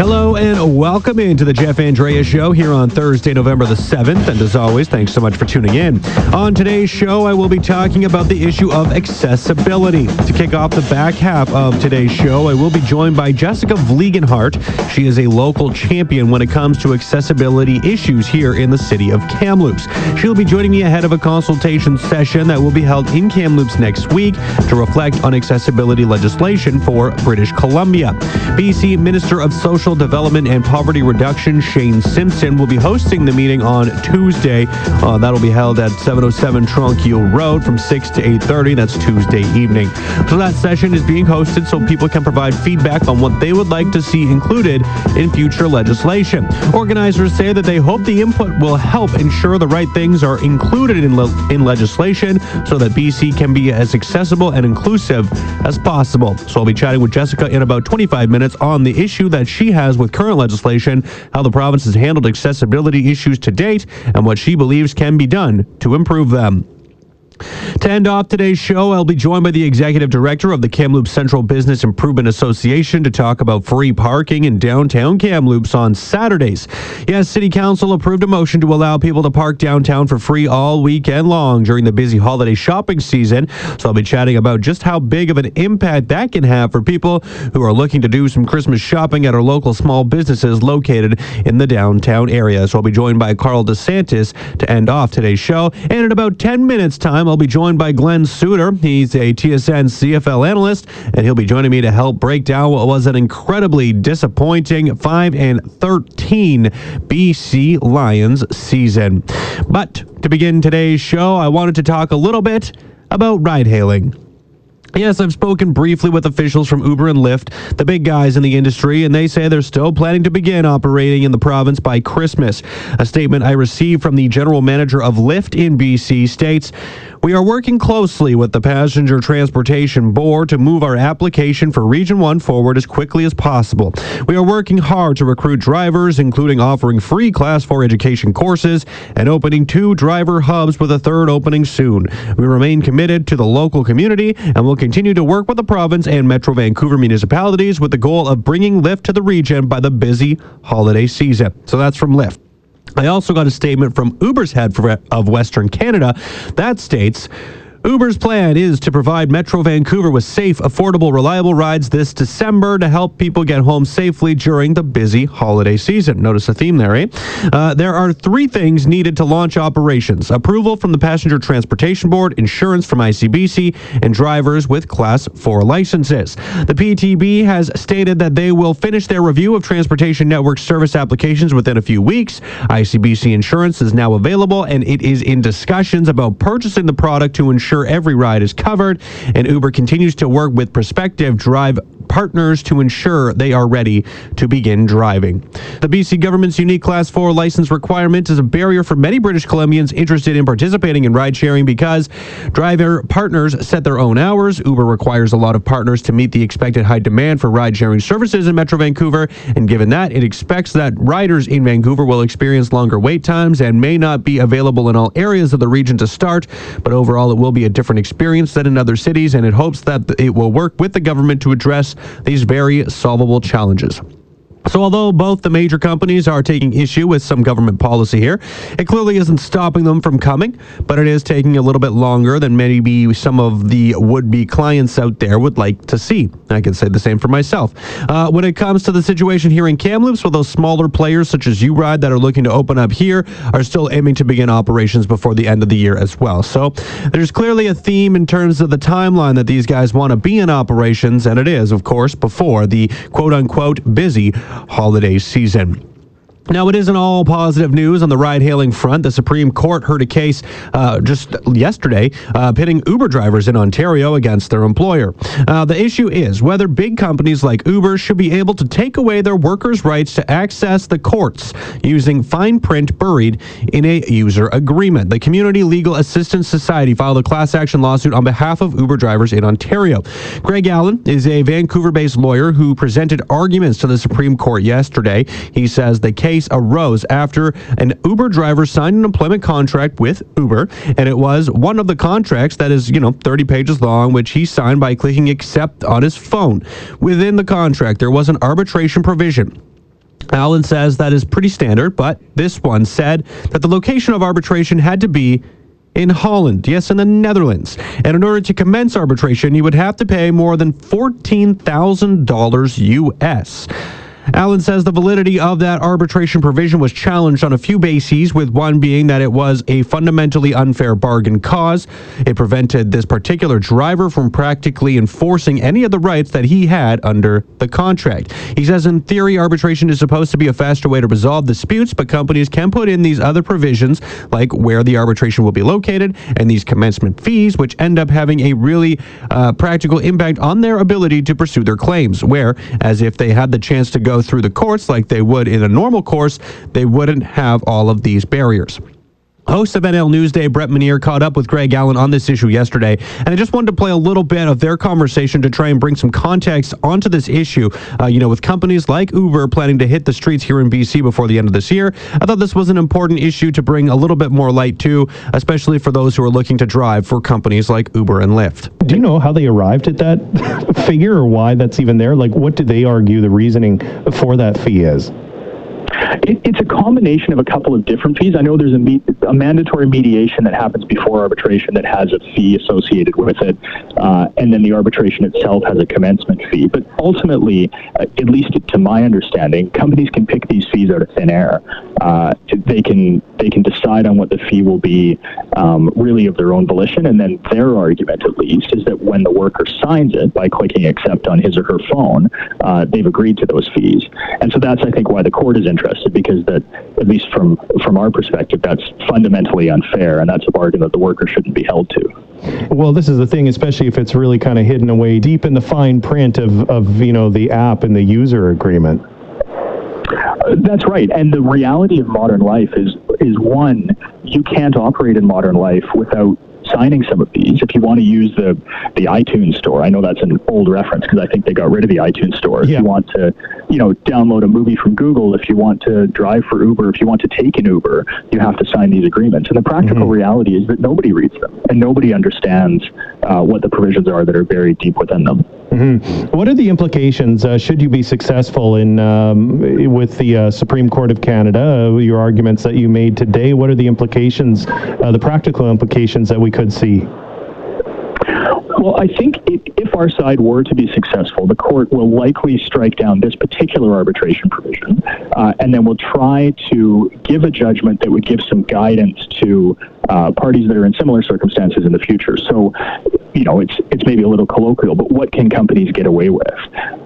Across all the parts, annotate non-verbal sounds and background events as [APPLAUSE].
Hello and welcome into the Jeff Andrea Show here on Thursday, November the 7th. And as always, thanks so much for tuning in. On today's show, I will be talking about the issue of accessibility. To kick off the back half of today's show, I will be joined by Jessica Vliegenthart. She is a local champion when it comes to accessibility issues here in the city of Kamloops. She'll be joining me ahead of a consultation session that will be held in Kamloops next week to reflect on accessibility legislation for British Columbia. BC Minister of Social Development and Poverty Reduction, Shane Simpson, will be hosting the meeting on Tuesday. Uh, that'll be held at 707 Tranquille Road from 6 to 8.30. That's Tuesday evening. So that session is being hosted so people can provide feedback on what they would like to see included in future legislation. Organizers say that they hope the input will help ensure the right things are included in, le- in legislation so that BC can be as accessible and inclusive as possible. So I'll be chatting with Jessica in about 25 minutes on the issue that she has has with current legislation, how the province has handled accessibility issues to date, and what she believes can be done to improve them. To end off today's show, I'll be joined by the executive director of the Kamloops Central Business Improvement Association to talk about free parking in downtown Kamloops on Saturdays. Yes, City Council approved a motion to allow people to park downtown for free all weekend long during the busy holiday shopping season. So I'll be chatting about just how big of an impact that can have for people who are looking to do some Christmas shopping at our local small businesses located in the downtown area. So I'll be joined by Carl DeSantis to end off today's show. And in about 10 minutes' time, I'll be joined by Glen Suitor. He's a TSN CFL analyst, and he'll be joining me to help break down what was an incredibly disappointing 5 and 13 BC Lions season. But to begin today's show, I wanted to talk a little bit about ride hailing. Yes, I've spoken briefly with officials from Uber and Lyft, the big guys in the industry, and they say they're still planning to begin operating in the province by Christmas. A statement I received from the general manager of Lyft in BC states, we are working closely with the Passenger Transportation Board to move our application for Region 1 forward as quickly as possible. We are working hard to recruit drivers, including offering free Class 4 education courses and opening two driver hubs with a third opening soon. We remain committed to the local community and will continue to work with the province and Metro Vancouver municipalities with the goal of bringing Lyft to the region by the busy holiday season. So that's from Lyft. I also got a statement from Uber's head of Western Canada that states Uber's plan is to provide Metro Vancouver with safe, affordable, reliable rides this December to help people get home safely during the busy holiday season. Notice a theme there, eh? Uh, there are three things needed to launch operations approval from the Passenger Transportation Board, insurance from ICBC, and drivers with Class 4 licenses. The PTB has stated that they will finish their review of transportation network service applications within a few weeks. ICBC insurance is now available, and it is in discussions about purchasing the product to ensure ensure every ride is covered, and Uber continues to work with prospective drive partners to ensure they are ready to begin driving. The BC government's unique Class 4 license requirement is a barrier for many British Columbians interested in participating in ride sharing because driver partners set their own hours. Uber requires a lot of partners to meet the expected high demand for ride sharing services in Metro Vancouver, and given that, it expects that riders in Vancouver will experience longer wait times and may not be available in all areas of the region to start, but overall it will be a different experience than in other cities, and it hopes that it will work with the government to address these very solvable challenges. So, although both the major companies are taking issue with some government policy here, it clearly isn't stopping them from coming, but it is taking a little bit longer than maybe some of the would be clients out there would like to see. I can say the same for myself. Uh, when it comes to the situation here in Kamloops, with those smaller players such as U Ride that are looking to open up here are still aiming to begin operations before the end of the year as well. So, there's clearly a theme in terms of the timeline that these guys want to be in operations, and it is, of course, before the quote unquote busy holiday season. Now, it isn't all positive news on the ride hailing front. The Supreme Court heard a case uh, just yesterday uh, pitting Uber drivers in Ontario against their employer. Uh, the issue is whether big companies like Uber should be able to take away their workers' rights to access the courts using fine print buried in a user agreement. The Community Legal Assistance Society filed a class action lawsuit on behalf of Uber drivers in Ontario. Greg Allen is a Vancouver based lawyer who presented arguments to the Supreme Court yesterday. He says the case case arose after an Uber driver signed an employment contract with Uber, and it was one of the contracts that is, you know, 30 pages long, which he signed by clicking accept on his phone. Within the contract, there was an arbitration provision. Allen says that is pretty standard, but this one said that the location of arbitration had to be in Holland, yes, in the Netherlands. And in order to commence arbitration, you would have to pay more than $14,000 US. Allen says the validity of that arbitration provision was challenged on a few bases, with one being that it was a fundamentally unfair bargain cause. It prevented this particular driver from practically enforcing any of the rights that he had under the contract. He says, in theory, arbitration is supposed to be a faster way to resolve disputes, but companies can put in these other provisions, like where the arbitration will be located and these commencement fees, which end up having a really uh, practical impact on their ability to pursue their claims. Where, as if they had the chance to go through the courts like they would in a normal course, they wouldn't have all of these barriers. Host of NL Newsday, Brett Manier, caught up with Greg Allen on this issue yesterday, and I just wanted to play a little bit of their conversation to try and bring some context onto this issue. Uh, you know, with companies like Uber planning to hit the streets here in BC before the end of this year, I thought this was an important issue to bring a little bit more light to, especially for those who are looking to drive for companies like Uber and Lyft. Do you know how they arrived at that [LAUGHS] figure or why that's even there? Like, what do they argue the reasoning for that fee is? It, it's a combination of a couple of different fees. I know there's a, me- a, mandatory mediation that happens before arbitration that has a fee associated with it, uh, and then the arbitration itself has a commencement fee. But ultimately, uh, at least to my understanding, companies can pick these fees out of thin air. Uh, they can they can decide on what the fee will be, um, really of their own volition, and then their argument, at least, is that when the worker signs it by clicking accept on his or her phone, uh, they've agreed to those fees. And so that's, I think, why the court is interested interested because that, at least from from our perspective, that's fundamentally unfair, and that's a bargain that the worker shouldn't be held to. Well, this is the thing, especially if it's really kind of hidden away deep in the fine print of, of you know the app and the user agreement. Uh, that's right, and the reality of modern life is is one you can't operate in modern life without signing some of these. If you want to use the the iTunes store, I know that's an old reference because I think they got rid of the iTunes store. If you want to, you know, download a movie from Google, if you want to drive for Uber, if you want to take an Uber, you have to sign these agreements. And the practical mm-hmm. reality is that nobody reads them and nobody understands uh, what the provisions are that are buried deep within them. Mm-hmm. What are the implications uh, should you be successful in um, with the uh, Supreme Court of Canada? Uh, your arguments that you made today. What are the implications, uh, the practical implications that we could see? Well, I think if, if, our side were to be successful, the court will likely strike down this particular arbitration provision, uh, and then will try to give a judgment that would give some guidance to uh, parties that are in similar circumstances in the future. So, you know, it's it's maybe a little colloquial, but what can companies get away with?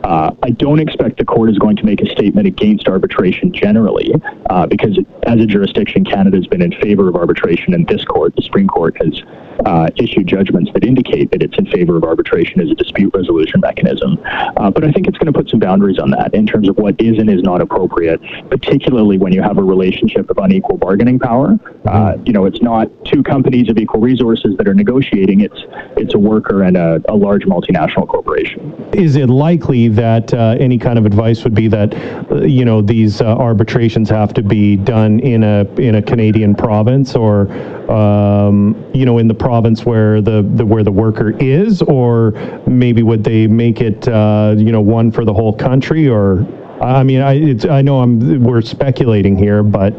Uh, I don't expect the court is going to make a statement against arbitration generally, uh, because as a jurisdiction, Canada has been in favor of arbitration, and this court, the Supreme Court, has uh, issued judgments that indicate that it's in favor of arbitration as a dispute resolution mechanism. Uh, but I think it's going to put some boundaries on that in terms of what is and is not appropriate, particularly when you have a relationship of unequal bargaining power. Uh, you know, it's not two companies of equal resources that are negotiating. It's it's a worker and a, a large multinational corporation. Is it likely that uh, any kind of advice would be that uh, you know these uh, arbitrations have to be done in a in a Canadian province or um, you know in the province where the, the where the worker is, or maybe would they make it uh, you know one for the whole country or I mean, I, I know I'm, we're speculating here, but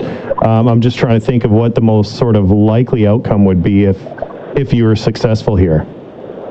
um, I'm just trying to think of what the most sort of likely outcome would be if, if you were successful here.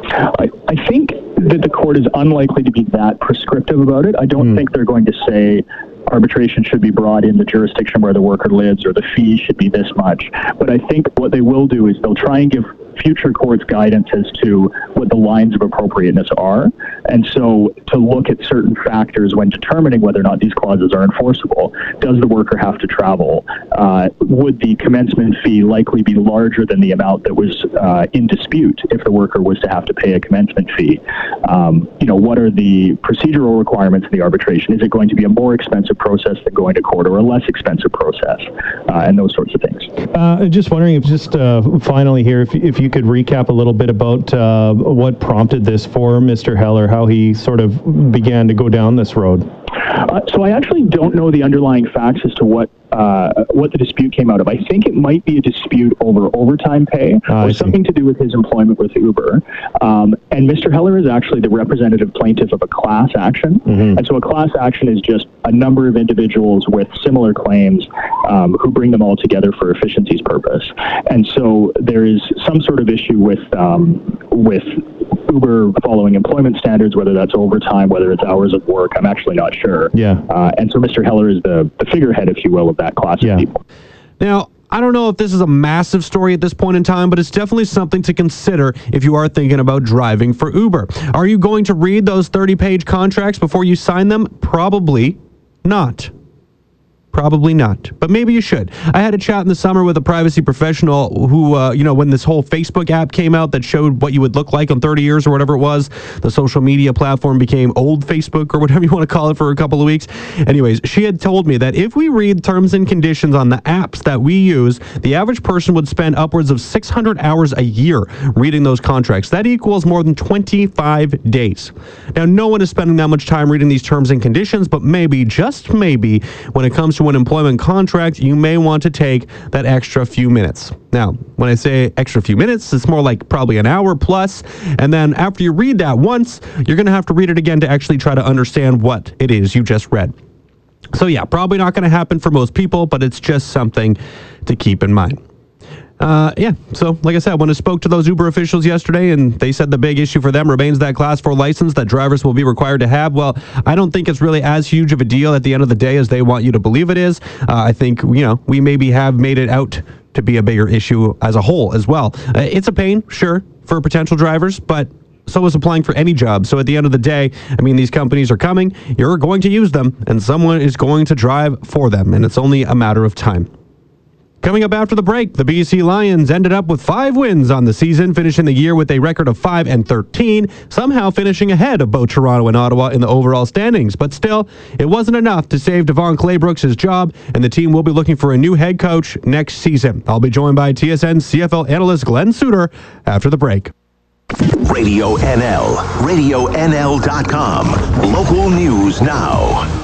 I, I think that the court is unlikely to be that prescriptive about it. I don't mm. think they're going to say arbitration should be brought in the jurisdiction where the worker lives or the fee should be this much. But I think what they will do is they'll try and give future courts guidance as to what the lines of appropriateness are. And so to look at certain factors when determining whether or not these clauses are enforceable. Does the worker have to travel? Uh, would the commencement fee likely be larger than the amount that was uh, in dispute if the worker was to have to pay a commencement fee? Um, you know, what are the procedural requirements of the arbitration? Is it going to be a more expensive process than going to court or a less expensive process? Uh, and those sorts of things. Uh, just wondering if just uh, finally here, if, if you could recap a little bit about uh, what prompted this for Mr. Heller, how he sort of began to go down this road. Uh, so I actually don't know the underlying facts as to what uh, what the dispute came out of. I think it might be a dispute over overtime pay I or something to do with his employment with Uber. Um, and Mr. Heller is actually the representative plaintiff of a class action. Mm-hmm. And so a class action is just a number of individuals with similar claims um, who bring them all together for efficiency's purpose. And so there is some sort of issue with um, with Uber following employment standards, whether that's overtime, whether it's hours of work. I'm actually not sure. Yeah. Uh, and so Mr. Heller is the, the figurehead, if you will, of that class Yeah. of people. Now, I don't know if this is a massive story at this point in time, but it's definitely something to consider if you are thinking about driving for Uber. Are you going to read those 30 page contracts before you sign them? Probably not. Probably not, but maybe you should. I had a chat in the summer with a privacy professional who, uh, you know, when this whole Facebook app came out that showed what you would look like in 30 years or whatever it was, the social media platform became old Facebook or [LAUGHS] whatever you want to call it for a couple of weeks. Anyways, she had told me that if we read terms and conditions on the apps that we use, the average person would spend upwards of 600 hours a year reading those contracts. That equals more than 25 days. Now, no one is spending that much time reading these terms and conditions, but maybe, just maybe, when it comes to an employment contract, you may want to take that extra few minutes. Now, when I say extra few minutes, it's more like probably an hour plus, And then after you read that once, you're going to have to read it again to actually try to understand what it is you just read. So, yeah, probably not going to happen for most people, but it's just something to keep in mind. Uh, yeah, so like I said, when I spoke to those Uber officials yesterday and they said the big issue for them remains that class 4 license that drivers will be required to have, well, I don't think it's really as huge of a deal at the end of the day as they want you to believe it is. Uh, I think, you know, we maybe have made it out to be a bigger issue as a whole as well. Uh, it's a pain, sure, for potential drivers, but so is applying for any job. So at the end of the day, I mean, these companies are coming, you're going to use them, and someone is going to drive for them, and it's only a matter of time. Coming up after the break, the BC Lions ended up with five wins on the season, finishing the year with a record of 5 and 13, somehow finishing ahead of both Toronto and Ottawa in the overall standings. But still, it wasn't enough to save DeVone Claybrooks job, and the team will be looking for a new head coach next season. I'll be joined by TSN CFL analyst Glen Suitor after the break. Radio NL, RadioNL.com. Local news now.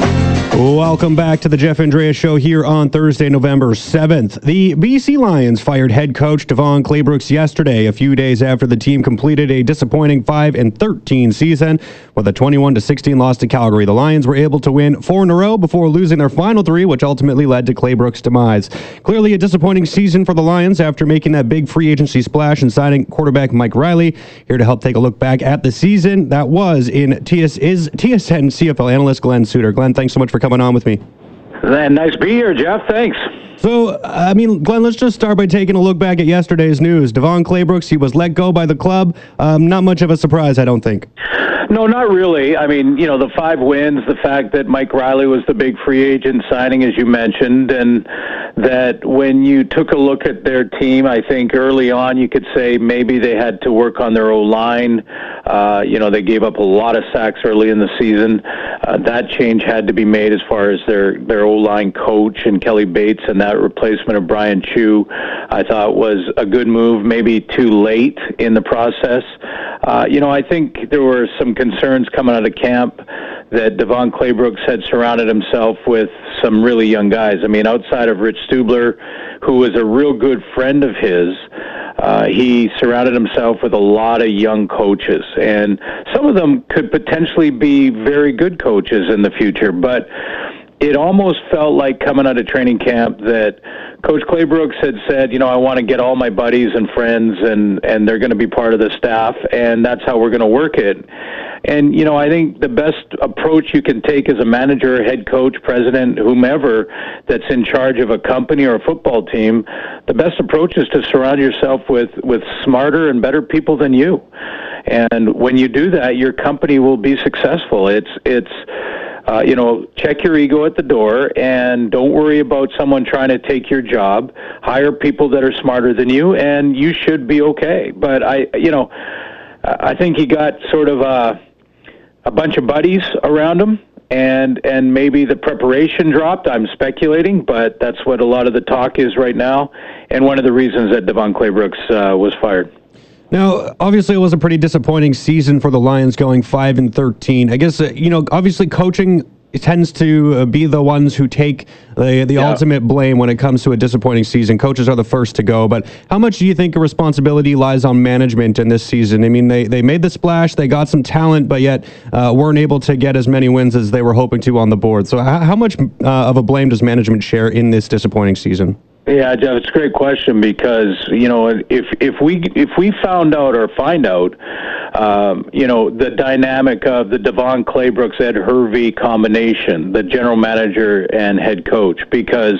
Welcome back to the Jeff Andrea Show here on Thursday, November 7th. The BC Lions fired head coach DeVone Claybrooks yesterday, a few days after the team completed a disappointing 5 and 13 season with a 21 to 16 loss to Calgary. The Lions were able to win four in a row before losing their final three, which ultimately led to Claybrooks' demise. Clearly a disappointing season for the Lions after making that big free agency splash and signing quarterback Mike Reilly. Here to help take a look back at the season that was in TS is TSN CFL analyst Glen Suitor. Glenn, thanks so much for coming on with me. Then nice to be here, Jeff. Thanks. So, I mean, Glenn, let's just start by taking a look back at yesterday's news. DeVone Claybrooks, he was let go by the club. Um, not much of a surprise, I don't think. No, not really. I mean, you know, the five wins, the fact that Mike Reilly was the big free agent signing, as you mentioned, and that when you took a look at their team, I think early on you could say maybe they had to work on their O line. Uh, you know, they gave up a lot of sacks early in the season. Uh, that change had to be made as far as their their O line coach and Kelly Bates and that replacement of Brian Chiu. I thought was a good move, maybe too late in the process. Uh, you know, I think there were some concerns coming out of camp that DeVone Claybrooks had surrounded himself with some really young guys. I mean, outside of Rich Stubler, who was a real good friend of his, uh, he surrounded himself with a lot of young coaches, and some of them could potentially be very good coaches in the future. But it almost felt like coming out of training camp that Coach Claybrooks had said, you know, I want to get all my buddies and friends, and and they're going to be part of the staff, and that's how we're going to work it. And you know, I think the best approach you can take as a manager, head coach, president, whomever that's in charge of a company or a football team, the best approach is to surround yourself with with smarter and better people than you. And when you do that, your company will be successful. It's it's uh, you know, check your ego at the door and don't worry about someone trying to take your job. Hire people that are smarter than you, and you should be okay. But I, you know, I think he got sort of a, a bunch of buddies around him, and and maybe the preparation dropped. I'm speculating, but that's what a lot of the talk is right now, and one of the reasons that DeVone Claybrooks uh, was fired. Now, obviously, it was a pretty disappointing season for the Lions, going five and thirteen. I guess uh, you know, obviously, coaching tends to uh, be the ones who take the the yeah. ultimate blame when it comes to a disappointing season. Coaches are the first to go, but how much do you think a responsibility lies on management in this season? I mean, they they made the splash, they got some talent, but yet uh, weren't able to get as many wins as they were hoping to on the board. So, how, how much uh, of a blame does management share in this disappointing season? Yeah, Jeff, it's a great question because you know if if we if we found out or find out, um, you know, the dynamic of the DeVone Claybrooks Ed Hervey combination, the general manager and head coach, because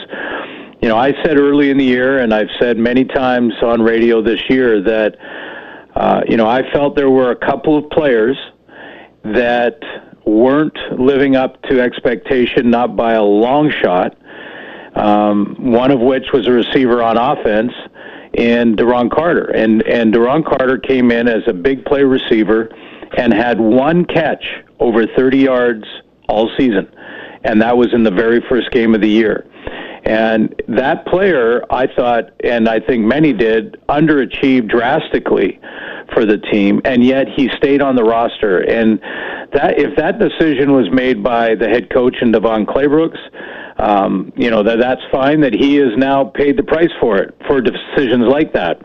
you know I said early in the year, and I've said many times on radio this year that uh, you know I felt there were a couple of players that weren't living up to expectation, not by a long shot um, one of which was a receiver on offense in Duron Carter. And, and Duron Carter came in as a big play receiver and had one catch over 30 yards all season. And that was in the very first game of the year. And that player, I thought, and I think many did, underachieved drastically for the team, and yet he stayed on the roster. And that, if that decision was made by the head coach and DeVone Claybrooks, um, you know that that's fine. That he is now paid the price for it for decisions like that.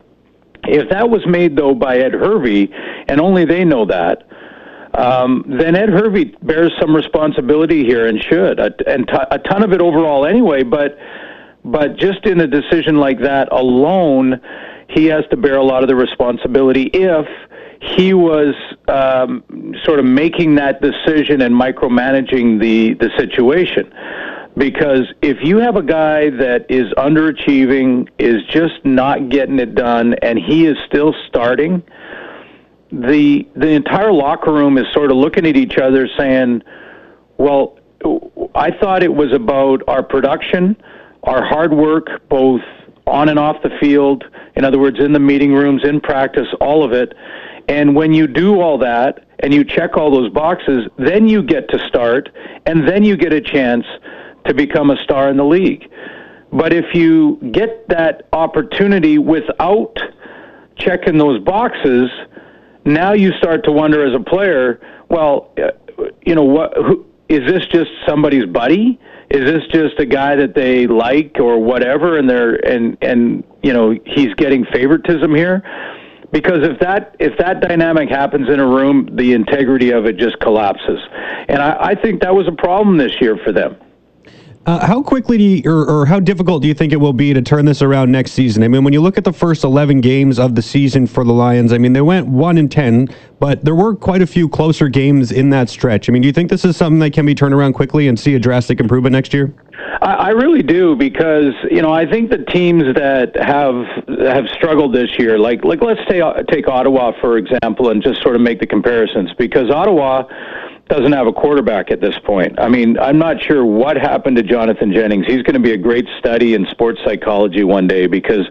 If that was made though by Ed Hervey, and only they know that, um, then Ed Hervey bears some responsibility here and should, and t- a ton of it overall anyway. But but just in a decision like that alone, he has to bear a lot of the responsibility if he was um, sort of making that decision and micromanaging the the situation. Because if you have a guy that is underachieving, is just not getting it done, and he is still starting, the the entire locker room is sort of looking at each other, saying, "Well, I thought it was about our production, our hard work, both on and off the field. In other words, in the meeting rooms, in practice, all of it." And when you do all that and you check all those boxes, then you get to start, and then you get a chance to become a star in the league. But if you get that opportunity without checking those boxes, now you start to wonder as a player, well, uh, you know, what who, is this just somebody's buddy? Is this just a guy that they like or whatever and they're and and you know, he's getting favoritism here? because if that if that dynamic happens in a room, the integrity of it just collapses, and I, I think that was a problem this year for them. Uh, how quickly do you, or, or, how difficult do you think it will be to turn this around next season? I mean, when you look at the first 11 games of the season for the Lions, I mean, they went 1 and 10, but there were quite a few closer games in that stretch. I mean, do you think this is something that can be turned around quickly and see a drastic improvement next year? I, I really do because you know I think the teams that have have struggled this year, like like let's take take Ottawa for example, and just sort of make the comparisons because Ottawa doesn't have a quarterback at this point. I mean, I'm not sure what happened to Jonathan Jennings. He's going to be a great study in sports psychology one day because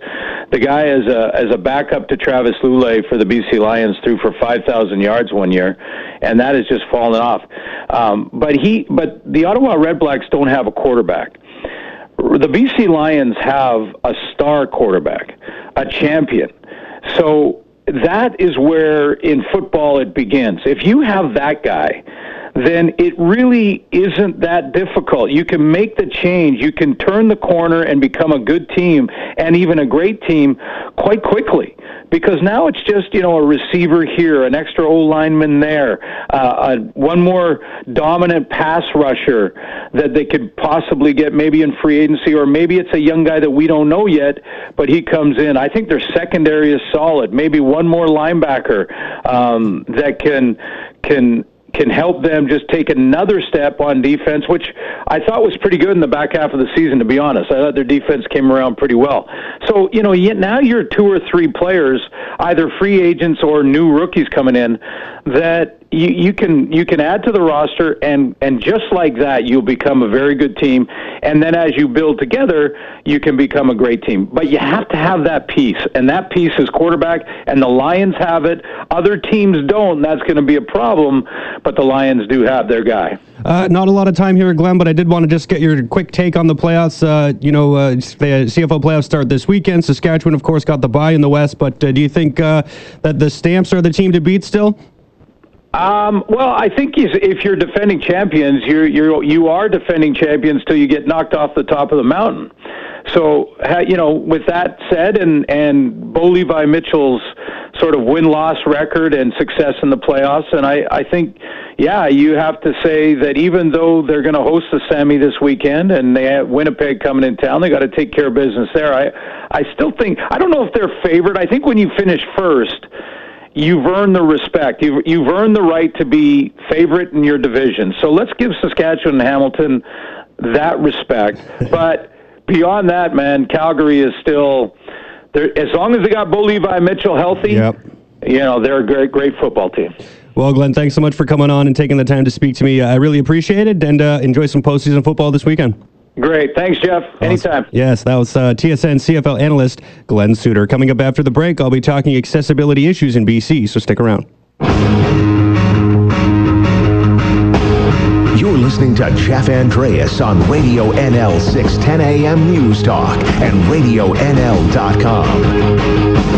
the guy as a as a backup to Travis Lulay for the BC Lions threw for 5,000 yards one year, and that has just fallen off. Um, but he, but the Ottawa Redblacks don't have a quarterback. The BC Lions have a star quarterback, a champion. So that is where in football it begins. If you have that guy, then it really isn't that difficult. You can make the change. You can turn the corner and become a good team and even a great team quite quickly. Because now it's just, you know, a receiver here, an extra O lineman there, uh, a, one more dominant pass rusher that they could possibly get maybe in free agency, or maybe it's a young guy that we don't know yet, but he comes in. I think their secondary is solid. Maybe one more linebacker um, that can can can help them just take another step on defense, which I thought was pretty good in the back half of the season, to be honest. I thought their defense came around pretty well. So, you know, now you're two or three players, either free agents or new rookies coming in, that you, you can you can add to the roster and and just like that you'll become a very good team. And then as you build together you can become a great team. But you have to have that piece and that piece is quarterback and the Lions have it. Other teams don't that's going to be a problem but the Lions do have their guy. Uh, not a lot of time here Glenn but I did want to just get your quick take on the playoffs. Uh, you know uh, the CFL playoffs start this weekend. Saskatchewan of course got the bye in the West but uh, do you think uh, that the Stamps are the team to beat still um, well, I think if you're defending champions, you're you're you are defending champions till you get knocked off the top of the mountain. So, you know, with that said, and and Bo Levi Mitchell's sort of win loss record and success in the playoffs, and I I think, yeah, you have to say that even though they're going to host the semi this weekend, and they have Winnipeg coming in town, they got to take care of business there. I I still think I don't know if they're favored. I think when you finish first you've earned the respect. You've, you've earned the right to be favorite in your division. So let's give Saskatchewan and Hamilton that respect. [LAUGHS] but beyond that, man, Calgary is still there. As long as they got Bo Levi Mitchell healthy, yep. you know they're a great, great football team. Well, Glenn, thanks so much for coming on and taking the time to speak to me. I really appreciate it, and uh, enjoy some postseason football this weekend. Great. Thanks, Jeff. Anytime. Yes, that was uh, TSN CFL analyst Glen Suitor. Coming up after the break, I'll be talking accessibility issues in BC, so stick around. You're listening to Jeff Andreas on Radio NL 610 AM News Talk and RadioNL.com.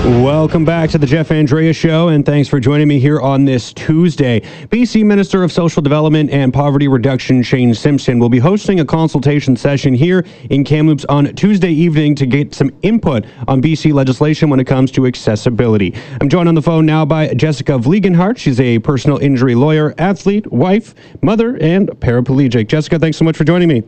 Welcome back to the Jeff Andrea Show, and thanks for joining me here on this Tuesday. BC Minister of Social Development and Poverty Reduction Shane Simpson will be hosting a consultation session here in Kamloops on Tuesday evening to get some input on BC legislation when it comes to accessibility. I'm joined on the phone now by Jessica Vliegenthart. She's a personal injury lawyer, athlete, wife, mother, and paraplegic. Jessica, thanks so much for joining me.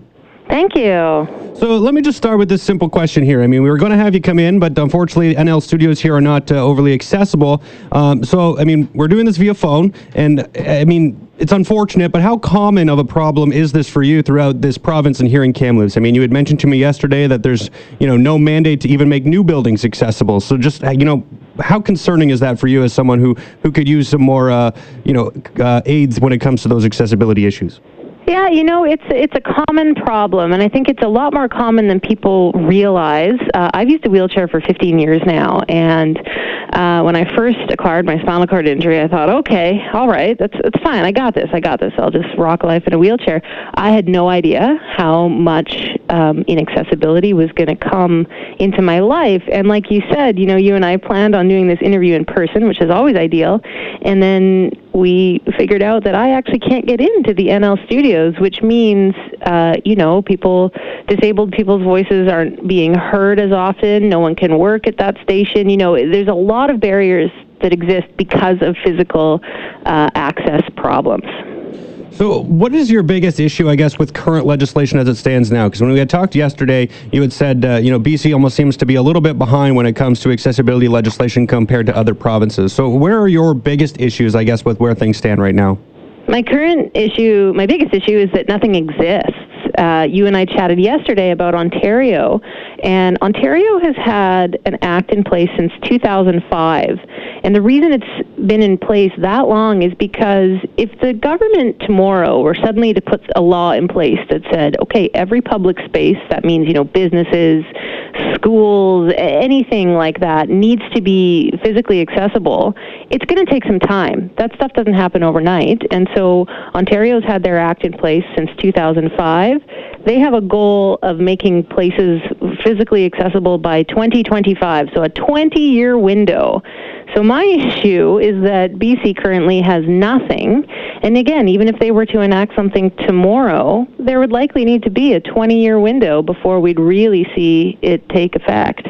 Thank you. So let me just start with this simple question here. I mean, we were going to have you come in, but unfortunately, NL studios here are not uh, overly accessible. Um, so, I mean, we're doing this via phone, and I mean, it's unfortunate, but how common of a problem is this for you throughout this province and here in Kamloops? I mean, you had mentioned to me yesterday that there's, you know, no mandate to even make new buildings accessible. So just, you know, how concerning is that for you as someone who, who could use some more, uh, you know, uh, aids when it comes to those accessibility issues? Yeah, you know, it's it's a common problem, and I think it's a lot more common than people realize. Uh, I've used a wheelchair for 15 years now, and uh, when I first acquired my spinal cord injury, I thought, okay, all right, that's that's fine. I got this. I got this. I'll just rock life in a wheelchair. I had no idea how much um, inaccessibility was going to come into my life, and like you said, you know, you and I planned on doing this interview in person, which is always ideal, and then we figured out that I actually can't get into the NL studios, which means, uh, you know, people, disabled people's voices aren't being heard as often. No one can work at that station. You know, there's a lot of barriers that exist because of physical uh, access problems. So, what is your biggest issue, I guess, with current legislation as it stands now? Because when we had talked yesterday, you had said, uh, you know, BC almost seems to be a little bit behind when it comes to accessibility legislation compared to other provinces. So, where are your biggest issues, I guess, with where things stand right now? My current issue, my biggest issue, is that nothing exists. Uh, you and I chatted yesterday about Ontario, and Ontario has had an act in place since 2005. And the reason it's been in place that long is because if the government tomorrow were suddenly to put a law in place that said, okay, every public space, that means, you know, businesses, schools, anything like that, needs to be physically accessible, it's going to take some time. That stuff doesn't happen overnight. And so Ontario's had their act in place since 2005. They have a goal of making places physically accessible by 2025, so a 20 year window. So my issue is that BC currently has nothing. And again, even if they were to enact something tomorrow, there would likely need to be a 20 year window before we'd really see it take effect.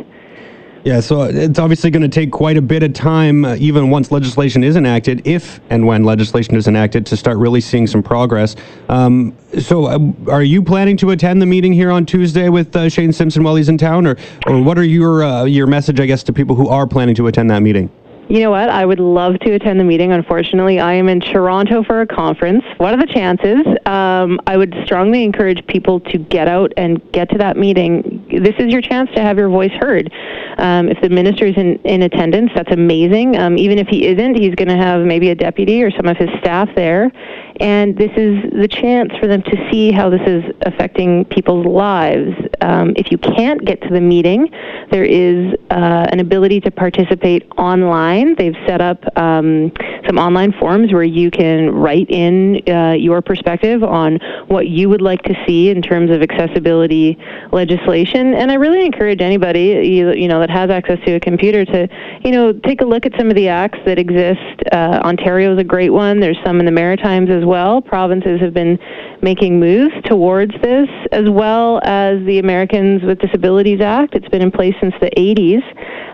Yeah, so it's obviously going to take quite a bit of time, uh, even once legislation is enacted, if and when legislation is enacted, to start really seeing some progress. Um, so, uh, are you planning to attend the meeting here on Tuesday with uh, Shane Simpson while he's in town, or, or what are your uh, your message, I guess, to people who are planning to attend that meeting? You know what? I would love to attend the meeting. Unfortunately, I am in Toronto for a conference. What are the chances? Um, I would strongly encourage people to get out and get to that meeting. This is your chance to have your voice heard. Um, if the minister is in, in attendance, that's amazing. Um, even if he isn't, he's going to have maybe a deputy or some of his staff there. And this is the chance for them to see how this is affecting people's lives. Um, if you can't get to the meeting, there is uh, an ability to participate online. They've set up um, some online forums where you can write in uh, your perspective on what you would like to see in terms of accessibility legislation. And I really encourage anybody you, you know that has access to a computer to you know take a look at some of the acts that exist. Uh, Ontario is a great one. There's some in the Maritimes as well. Provinces have been making moves towards this, as well as the Americans with Disabilities Act. It's been in place since the 80s.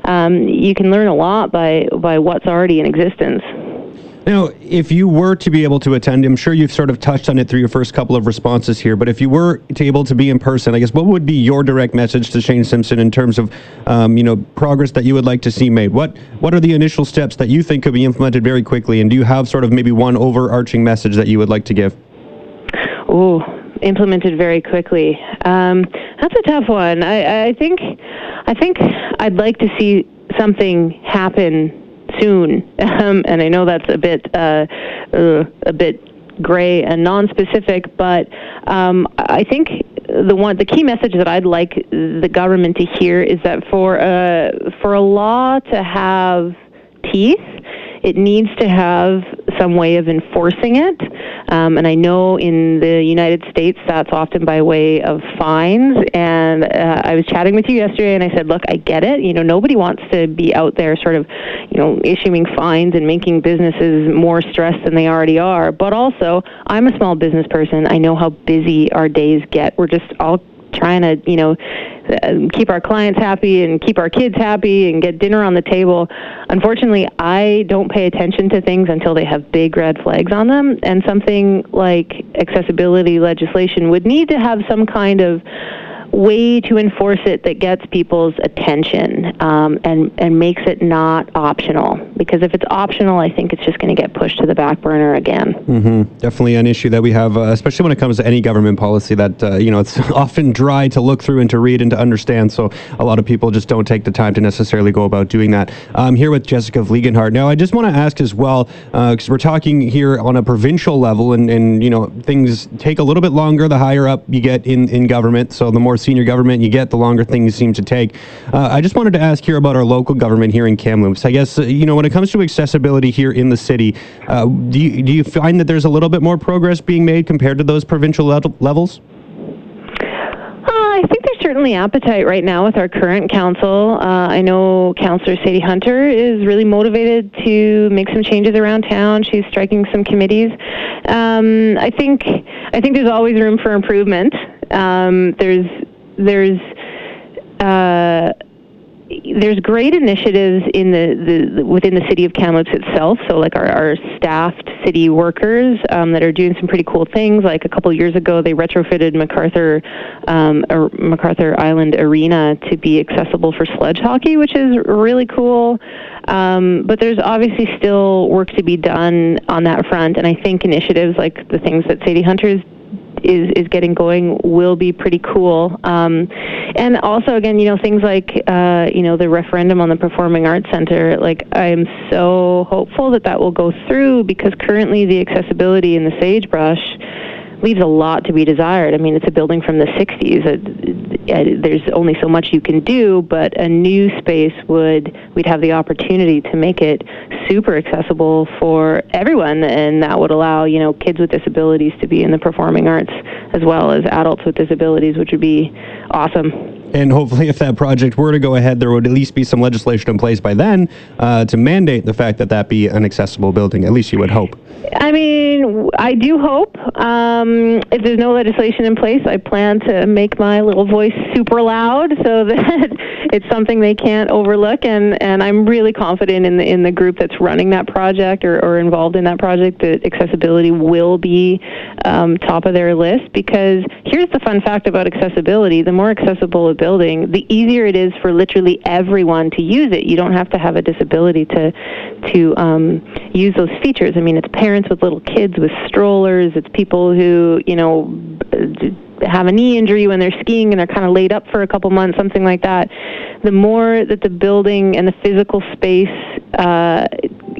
Um, you can learn a lot by by what's already in existence. Now, if you were to be able to attend, I'm sure you've sort of touched on it through your first couple of responses here, but if you were to able to be in person, I guess what would be your direct message to Shane Simpson in terms of, um, you know, progress that you would like to see made? What What are the initial steps that you think could be implemented very quickly, and do you have sort of maybe one overarching message that you would like to give? Oh, implemented very quickly. Um, that's a tough one. I, I think, I think I'd like to see something happen soon. [LAUGHS] Um, and I know that's a bit uh, uh, a bit gray and non-specific, but um, I think the one the key message that I'd like the government to hear is that for a for a law to have teeth, it needs to have some way of enforcing it. Um, and I know in the United States that's often by way of fines. And uh, I was chatting with you yesterday and I said, look, I get it. You know, nobody wants to be out there sort of, you know, issuing fines and making businesses more stressed than they already are. But also, I'm a small business person. I know how busy our days get. We're just all trying to, you know, uh, keep our clients happy and keep our kids happy and get dinner on the table. Unfortunately, I don't pay attention to things until they have big red flags on them. And something like accessibility legislation would need to have some kind of way to enforce it that gets people's attention um, and and makes it not optional. Because if it's optional, I think it's just going to get pushed to the back burner again. Mm-hmm. Definitely an issue that we have, uh, especially when it comes to any government policy. That uh, you know, it's [LAUGHS] often dry to look through and to read and to understand. So a lot of people just don't take the time to necessarily go about doing that. I'm here with Jessica Vliegenthart. Now, I just want to ask as well, because uh, we're talking here on a provincial level, and and you know, things take a little bit longer the higher up you get in in government. So the more senior government you get, the longer things seem to take. Uh, I just wanted to ask here about our local government here in Kamloops. I guess, uh, you know, when it comes to accessibility here in the city, uh, do, you, do you find that there's a little bit more progress being made compared to those provincial le- levels? I think there's certainly appetite right now with our current council. Uh, I know Councillor Sadie Hunter is really motivated to make some changes around town. She's striking some committees. Um, I think I think there's always room for improvement. Um, there's there's uh, there's great initiatives in the, the, within the city of Kamloops itself. So, like our, our staffed city workers um, that are doing some pretty cool things. Like a couple years ago, they retrofitted MacArthur um, MacArthur Island Arena to be accessible for sledge hockey, which is really cool. Um, but there's obviously still work to be done on that front, and I think initiatives like the things that Sadie Hunter is is is getting going will be pretty cool. Um, and also, again, you know, things like uh, you know the referendum on the Performing Arts Center. Like, I am so hopeful that that will go through because currently the accessibility in the sagebrush leaves a lot to be desired. I mean, it's a building from the 60s. Uh, there's only so much you can do, but a new space would, we'd have the opportunity to make it super accessible for everyone, and that would allow, you know, kids with disabilities to be in the performing arts as well as adults with disabilities, which would be awesome. And hopefully, if that project were to go ahead, there would at least be some legislation in place by then uh, to mandate the fact that that be an accessible building. At least you would hope. I mean, I do hope. Um, if there's no legislation in place, I plan to make my little voice super loud so [LAUGHS] that it's something they can't overlook. And, and I'm really confident in the in the group that's running that project or, or involved in that project that accessibility will be um, top of their list. Because here's the fun fact about accessibility: the more accessible building, the easier it is for literally everyone to use it. You don't have to have a disability to to um, use those features. I mean, it's parents with little kids with strollers. It's people who you know have a knee injury when they're skiing and they're kind of laid up for a couple months, something like that. The more that the building and the physical space uh,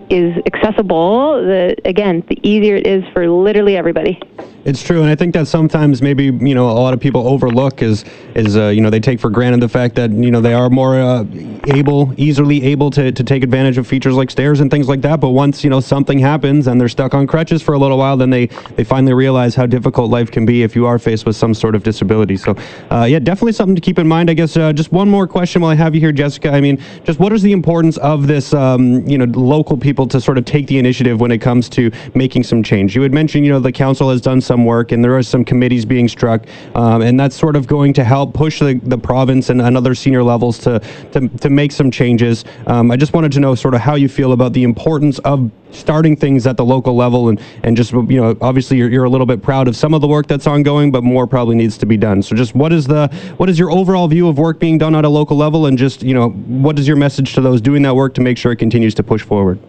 is accessible, the, again, the easier it is for literally everybody. It's true, and I think that sometimes maybe you know a lot of people overlook is is uh, you know they take for granted the fact that you know they are more uh, able, easily able to, to take advantage of features like stairs and things like that. But once you know something happens and they're stuck on crutches for a little while, then they they finally realize how difficult life can be if you are faced with some sort of disability. So uh, yeah, definitely something to keep in mind. I guess uh, just one more question while I have you here, Jessica. I mean, just what is the importance of this um, you know local people to sort of take the initiative when it comes to making some change? You had mentioned you know the council has done some some work, and there are some committees being struck, um, and that's sort of going to help push the, the province and, and other senior levels to, to, to make some changes. Um, I just wanted to know sort of how you feel about the importance of starting things at the local level and, and just, you know, obviously you're, you're a little bit proud of some of the work that's ongoing, but more probably needs to be done. So just what is the, what is your overall view of work being done at a local level and just, you know, what is your message to those doing that work to make sure it continues to push forward?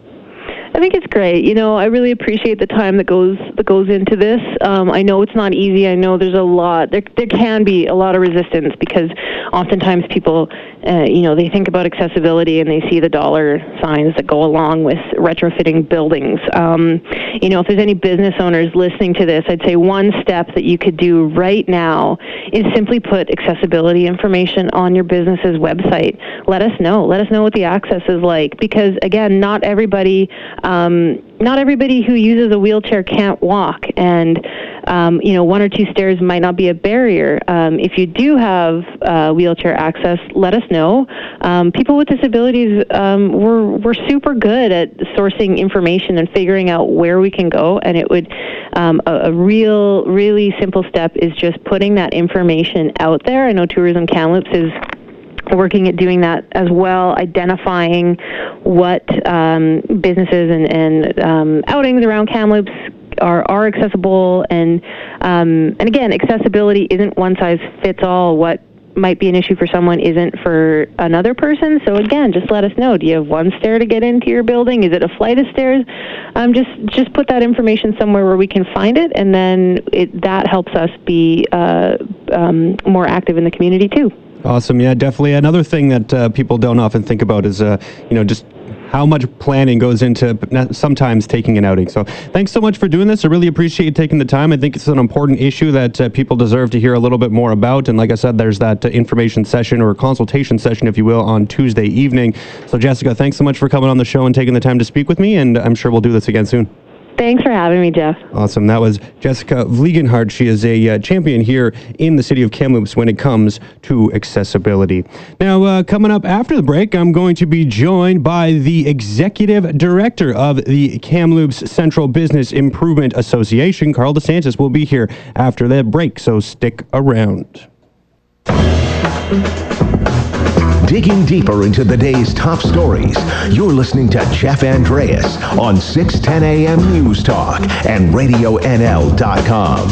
I think it's great. You know, I really appreciate the time that goes that goes into this. Um, I know it's not easy. I know there's a lot. There there can be a lot of resistance because oftentimes people, uh, you know, they think about accessibility and they see the dollar signs that go along with retrofitting buildings. Um, you know, if there's any business owners listening to this, I'd say one step that you could do right now is simply put accessibility information on your business's website. Let us know. Let us know what the access is like because again, not everybody um, not everybody who uses a wheelchair can't walk, and um, you know one or two stairs might not be a barrier. Um, if you do have uh, wheelchair access, let us know. Um, people with disabilities, um, we're we're super good at sourcing information and figuring out where we can go, and it would um, a, a real really simple step is just putting that information out there. I know Tourism Kamloops is working at doing that as well, identifying what um, businesses and, and um, outings around Kamloops are, are accessible and um, and again accessibility isn't one size fits all. What might be an issue for someone isn't for another person. So again just let us know. Do you have one stair to get into your building? Is it a flight of stairs? Um, just just put that information somewhere where we can find it and then it, that helps us be uh, um, more active in the community too Awesome. Yeah, definitely. Another thing that uh, people don't often think about is, uh, you know, just how much planning goes into sometimes taking an outing. So thanks so much for doing this. I really appreciate you taking the time. I think it's an important issue that uh, people deserve to hear a little bit more about. And like I said, there's that uh, information session or consultation session, if you will, on Tuesday evening. So Jessica, thanks so much for coming on the show and taking the time to speak with me. And I'm sure we'll do this again soon. Thanks for having me, Jeff. Awesome. That was Jessica Vliegenthart. She is a uh, champion here in the city of Kamloops when it comes to accessibility. Now, uh, coming up after the break, I'm going to be joined by the executive director of the Kamloops Central Business Improvement Association. Carl DeSantis will be here after the break, so stick around. Digging deeper into the day's top stories, you're listening to Jeff Andreas on 610 AM News Talk and RadioNL.com.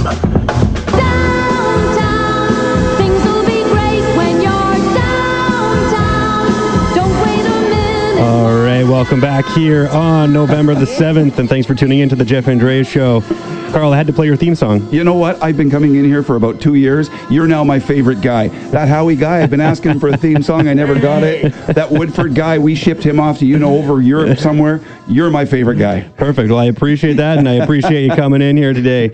All right, welcome back here on November the 7th, and thanks for tuning in to the Jeff Andreas Show. Carl, I had to play your theme song. You know what? I've been coming in here for about two years. You're now my favorite guy. That Howie guy, I've been asking for a theme song. I never got it. That Woodford guy, we shipped him off to you know over Europe somewhere. You're my favorite guy. Perfect. Well, I appreciate that, and I appreciate you coming in here today.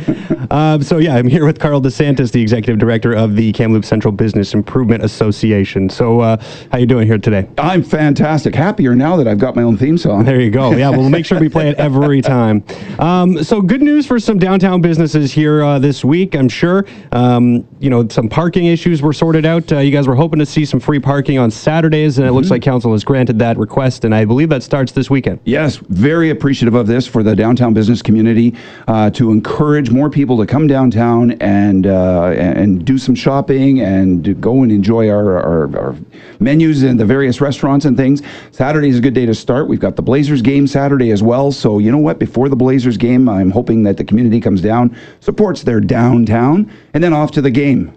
Um, so yeah, I'm here with Carl DeSantis, the executive director of the Kamloops Central Business Improvement Association. So, uh, how you doing here today? I'm fantastic. Happier now that I've got my own theme song. There you go. Yeah, we'll make sure we play it every time. Um, so, good news for some downtown businesses here uh, this week. I'm sure. Um, you know, some parking issues were sorted out. Uh, you guys were hoping to see some free parking on Saturdays, and it mm-hmm. looks like council has granted that request, and I believe that starts this weekend. Yes, very appreciative of this for the downtown business community uh, to encourage more people to come downtown and uh, and do some shopping and go and enjoy our, our, our menus and the various restaurants and things. Saturday is a good day to start. We've got the Blazers game Saturday as well. So you know what? Before the Blazers game, I'm hoping that the community comes down, supports their downtown, and then off to the game.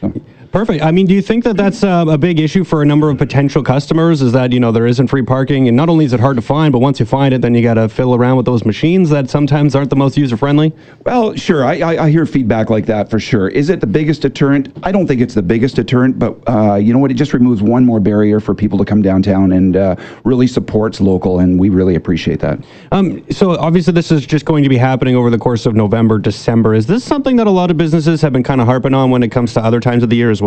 So. Perfect. I mean, do you think that that's uh, a big issue for a number of potential customers? Is that you know there isn't free parking, and not only is it hard to find, but once you find it, then you got to fiddle around with those machines that sometimes aren't the most user friendly. Well, sure. I, I, I, hear feedback like that for sure. Is it the biggest deterrent? I don't think it's the biggest deterrent, but uh, you know what? It just removes one more barrier for people to come downtown and uh, really supports local, and we really appreciate that. Um, so obviously, this is just going to be happening over the course of November, December. Is this something that a lot of businesses have been kind of harping on when it comes to other times of the year as well?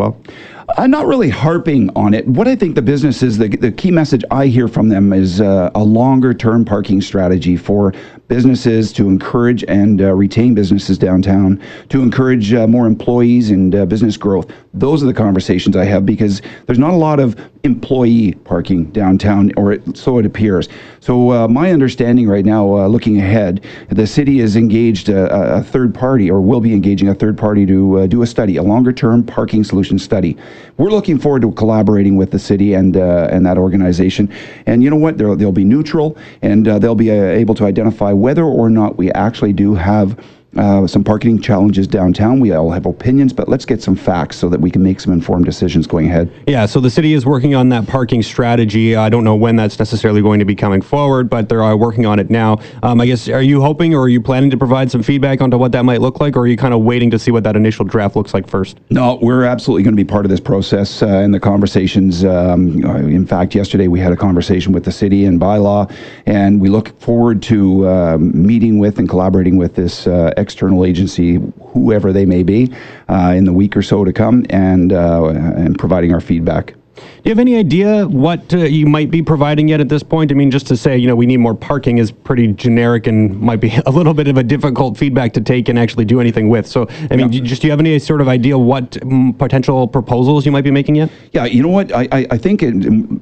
I'm not really harping on it. What I think the business is, the, the key message I hear from them is uh, a longer term parking strategy for businesses to encourage and uh, retain businesses downtown, to encourage uh, more employees and uh, business growth. Those are the conversations I have because there's not a lot of employee parking downtown, or it, so it appears. So uh, my understanding right now, uh, looking ahead, the city is engaged a, a, third party, or will be engaging a third party to uh, do a study, a longer-term parking solution study. We're looking forward to collaborating with the city and and that organization. And you know what? They'll, they'll be neutral, and they'll be able to identify whether or not we actually do have uh, some parking challenges downtown. We all have opinions, but let's get some facts so that we can make some informed decisions going ahead. Yeah, so the city is working on that parking strategy. I don't know when that's necessarily going to be coming forward, but they're uh, working on it now. Um, I guess, are you hoping or are you planning to provide some feedback onto what that might look like, or are you kind of waiting to see what that initial draft looks like first? No, we're absolutely going to be part of this process uh, and the conversations. Um, uh, in fact, yesterday we had a conversation with the city and bylaw, and we look forward to uh, meeting with and collaborating with this uh, external agency, whoever they may be, uh, in the week or so to come, and uh, and providing our feedback. Do you have any idea what uh, you might be providing yet at this point? I mean, just to say, you know, we need more parking is pretty generic and might be [LAUGHS] a little bit of a difficult feedback to take and actually do anything with. So, I mean, yeah. just do you have any sort of idea what um, potential proposals you might be making yet? Yeah, you know what? I, I, I think it,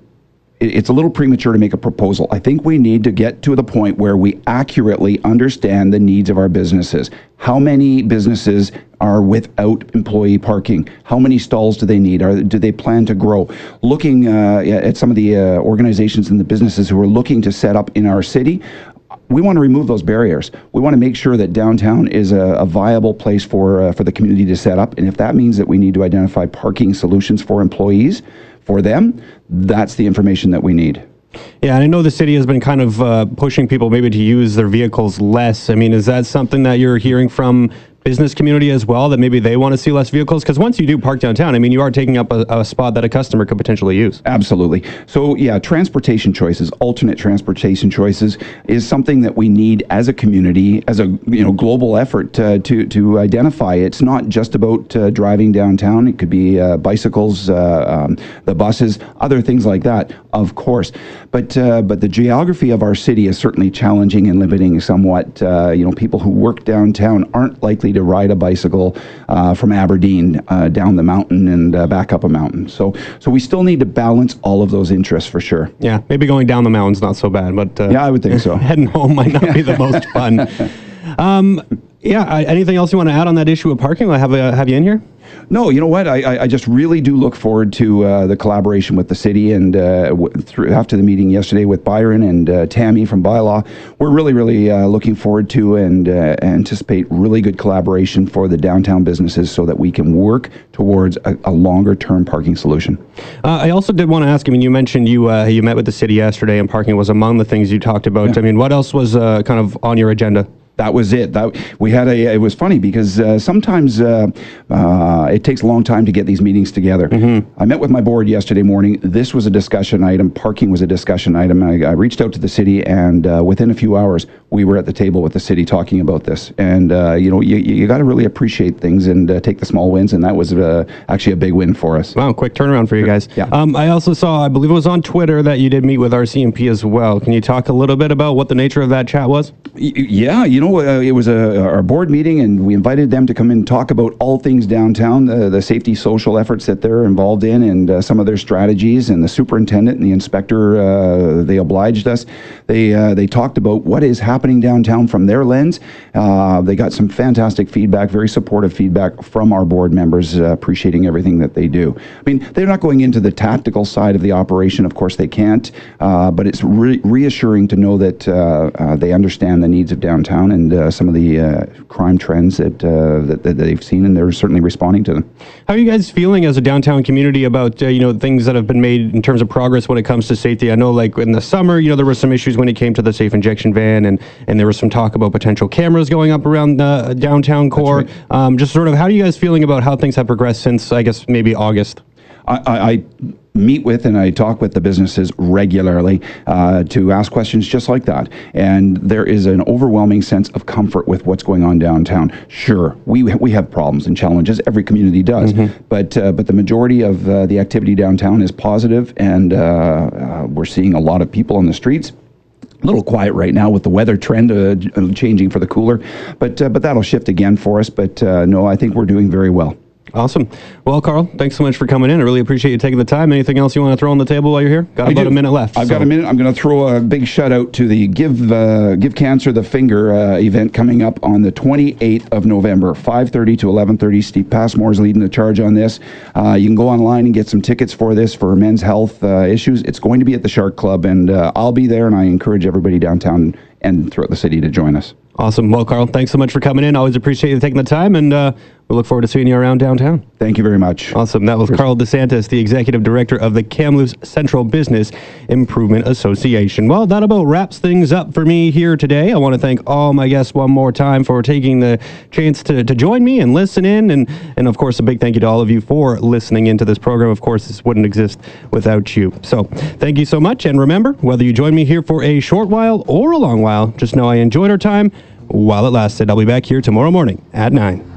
it's a little premature to make a proposal. I think we need to get to the point where we accurately understand the needs of our businesses. How many businesses are without employee parking? How many stalls do they need? Are, do they plan to grow? Looking uh, at some of the uh, organizations and the businesses who are looking to set up in our city, we want to remove those barriers. We want to make sure that downtown is a, a viable place for uh, for the community to set up, and if that means that we need to identify parking solutions for employees, for them, that's the information that we need. Yeah, and I know the city has been kind of uh, pushing people maybe to use their vehicles less. I mean, is that something that you're hearing from business community as well that maybe they want to see less vehicles? Because once you do park downtown, I mean, you are taking up a, a, spot that a customer could potentially use. Absolutely. So, yeah, transportation choices, alternate transportation choices, is something that we need as a community, as a you know global effort to to identify. It's not just about uh, driving downtown. It could be uh, bicycles, uh, um, the buses, other things like that, of course. But uh, but the geography of our city is certainly challenging and limiting somewhat. Uh, you know, people who work downtown aren't likely to ride a bicycle uh, from Aberdeen uh, down the mountain and uh, back up a mountain. So, so we still need to balance all of those interests for sure. Yeah, maybe going down the mountain's not so bad, but uh, yeah, I would think so. [LAUGHS] heading home might not be the [LAUGHS] most fun. Um, yeah, anything else you want to add on that issue of parking? I have have you in here. No, you know what? I, I just really do look forward to uh, the collaboration with the city and uh, through, after the meeting yesterday with Byron and uh, Tammy from Bylaw, we're really, really uh, looking forward to and uh, anticipate really good collaboration for the downtown businesses so that we can work towards a, a longer term parking solution. Uh, I also did want to ask. I mean, you mentioned you you met with the city yesterday, and parking was among the things you talked about. Yeah. I mean, what else was kind of on your agenda? That was it. That we had a. It was funny because uh, sometimes uh, uh, it takes a long time to get these meetings together. Mm-hmm. I met with my board yesterday morning. This was a discussion item. Parking was a discussion item. I, I reached out to the city, and uh, within a few hours, we were at the table with the city talking about this. And uh, you know, you, you got to really appreciate things and uh, take the small wins. And that was actually a big win for us. Wow, quick turnaround for you guys. Yeah. Um, I also saw, I believe it was on Twitter that you did meet with RCMP as well. Can you talk a little bit about what the nature of that chat was? Y- yeah, you know, it was a our board meeting, and we invited them to come and talk about all things downtown, the, the safety social efforts that they're involved in, and uh, some of their strategies. And the superintendent and the inspector, uh, they obliged us. They uh, they talked about what is happening downtown from their lens. Uh, they got some fantastic feedback, very supportive feedback from our board members, uh, appreciating everything that they do. I mean, they're not going into the tactical side of the operation. Of course, they can't. Uh, but it's re- reassuring to know that they understand the needs of downtown and uh, some of the uh, crime trends that, uh, that that they've seen, and they're certainly responding to them. How are you guys feeling as a downtown community about uh, you know things that have been made in terms of progress when it comes to safety? I know like in the summer, you know there were some issues when it came to the safe injection van, and and there was some talk about potential cameras going up around the downtown core. right. Um, just sort of how are you guys feeling about how things have progressed since I guess maybe August? I, I, I meet with and I talk with the businesses regularly uh, to ask questions just like that. And there is an overwhelming sense of comfort with what's going on downtown. Sure, we, we have problems and challenges. Every community does. But, uh, but the majority of uh, the activity downtown is positive, and uh, uh, we're seeing a lot of people on the streets. A little quiet right now with the weather trend uh, changing for the cooler, but uh, but that'll shift again for us. But uh, no, I think we're doing very well. Awesome. Well, Carl, thanks so much for coming in. I really appreciate you taking the time. Anything else you want to throw on the table while you're here? Got I about do. a minute left. I've got a minute. I'm going to throw a big shout out to the Give uh, Give Cancer the Finger uh, event coming up on the 28th of November, 5:30 to 11:30. Steve Passmore is leading the charge on this. Uh, you can go online and get some tickets for this for men's health uh, issues. It's going to be at the Shark Club, and uh, I'll be there. And I encourage everybody downtown and throughout the city to join us. Awesome. Well, Carl, thanks so much for coming in. Always appreciate you taking the time, and uh, we look forward to seeing you around downtown. Thank you very much. Awesome. That was Carl DeSantis, the executive director of the Kamloops Central Business Improvement Association. Well, that about wraps things up for me here today. I want to thank all my guests one more time for taking the chance to, to join me and listen in. And, and of course, a big thank you to all of you for listening into this program. Of course, this wouldn't exist without you. So thank you so much. And remember, whether you join me here for a short while or a long while, just know I enjoyed our time while it lasted. I'll be back here tomorrow morning at 9.